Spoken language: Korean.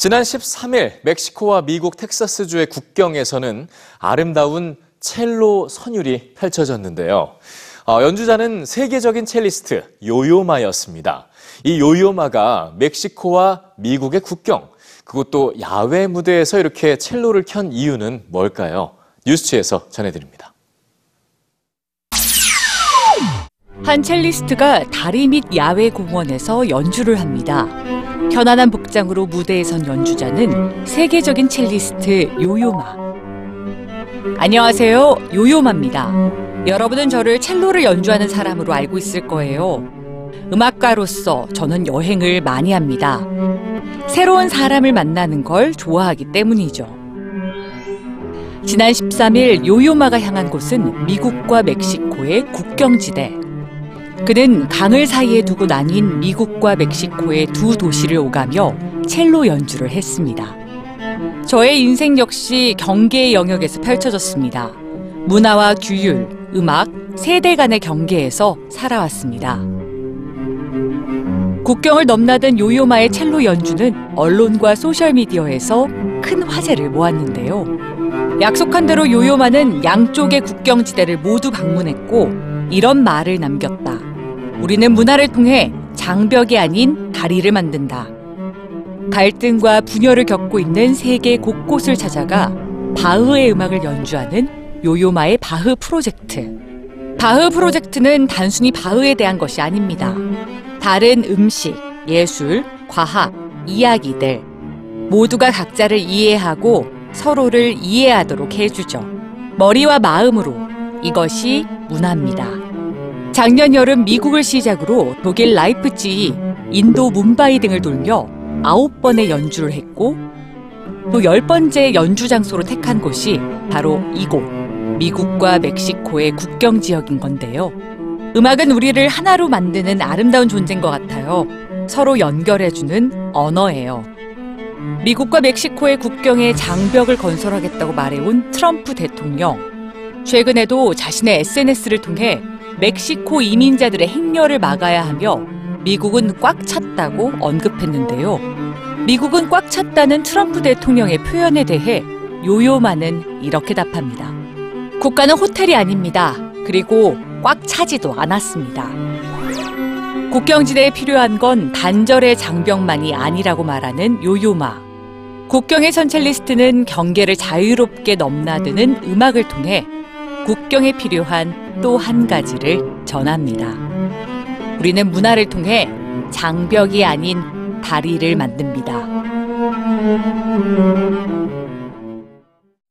지난 13일 멕시코와 미국 텍사스주의 국경에서는 아름다운 첼로 선율이 펼쳐졌는데요. 어, 연주자는 세계적인 첼리스트 요요마였습니다. 이 요요마가 멕시코와 미국의 국경, 그것도 야외 무대에서 이렇게 첼로를 켠 이유는 뭘까요? 뉴스취에서 전해드립니다. 한 첼리스트가 다리 밑 야외 공원에서 연주를 합니다. 편안한 복장으로 무대에 선 연주자는 세계적인 첼리스트 요요마. 안녕하세요. 요요마입니다. 여러분은 저를 첼로를 연주하는 사람으로 알고 있을 거예요. 음악가로서 저는 여행을 많이 합니다. 새로운 사람을 만나는 걸 좋아하기 때문이죠. 지난 13일 요요마가 향한 곳은 미국과 멕시코의 국경지대. 그는 강을 사이에 두고 나뉜 미국과 멕시코의 두 도시를 오가며 첼로 연주를 했습니다. 저의 인생 역시 경계의 영역에서 펼쳐졌습니다. 문화와 규율, 음악, 세대 간의 경계에서 살아왔습니다. 국경을 넘나든 요요마의 첼로 연주는 언론과 소셜미디어에서 큰 화제를 모았는데요. 약속한 대로 요요마는 양쪽의 국경지대를 모두 방문했고 이런 말을 남겼다. 우리는 문화를 통해 장벽이 아닌 다리를 만든다. 갈등과 분열을 겪고 있는 세계 곳곳을 찾아가 바흐의 음악을 연주하는 요요마의 바흐 프로젝트. 바흐 프로젝트는 단순히 바흐에 대한 것이 아닙니다. 다른 음식, 예술, 과학, 이야기들 모두가 각자를 이해하고 서로를 이해하도록 해주죠. 머리와 마음으로 이것이 문화입니다. 작년 여름 미국을 시작으로 독일 라이프치히, 인도 뭄바이 등을 돌며 아홉 번의 연주를 했고 또 열 번째 연주 장소로 택한 곳이 바로 이곳 미국과 멕시코의 국경 지역인 건데요. 음악은 우리를 하나로 만드는 아름다운 존재인 것 같아요. 서로 연결해주는 언어예요. 미국과 멕시코의 국경에 장벽을 건설하겠다고 말해온 트럼프 대통령. 최근에도 자신의 SNS를 통해 멕시코 이민자들의 행렬을 막아야 하며 미국은 꽉 찼다고 언급했는데요. 미국은 꽉 찼다는 트럼프 대통령의 표현에 대해 요요마는 이렇게 답합니다. 국가는 호텔이 아닙니다. 그리고 꽉 차지도 않았습니다. 국경지대에 필요한 건 단절의 장벽만이 아니라고 말하는 요요마. 국경의 선첼리스트는 경계를 자유롭게 넘나드는 음악을 통해 국경에 필요한 또 한 가지를 전합니다. 우리는 문화를 통해 장벽이 아닌 다리를 만듭니다.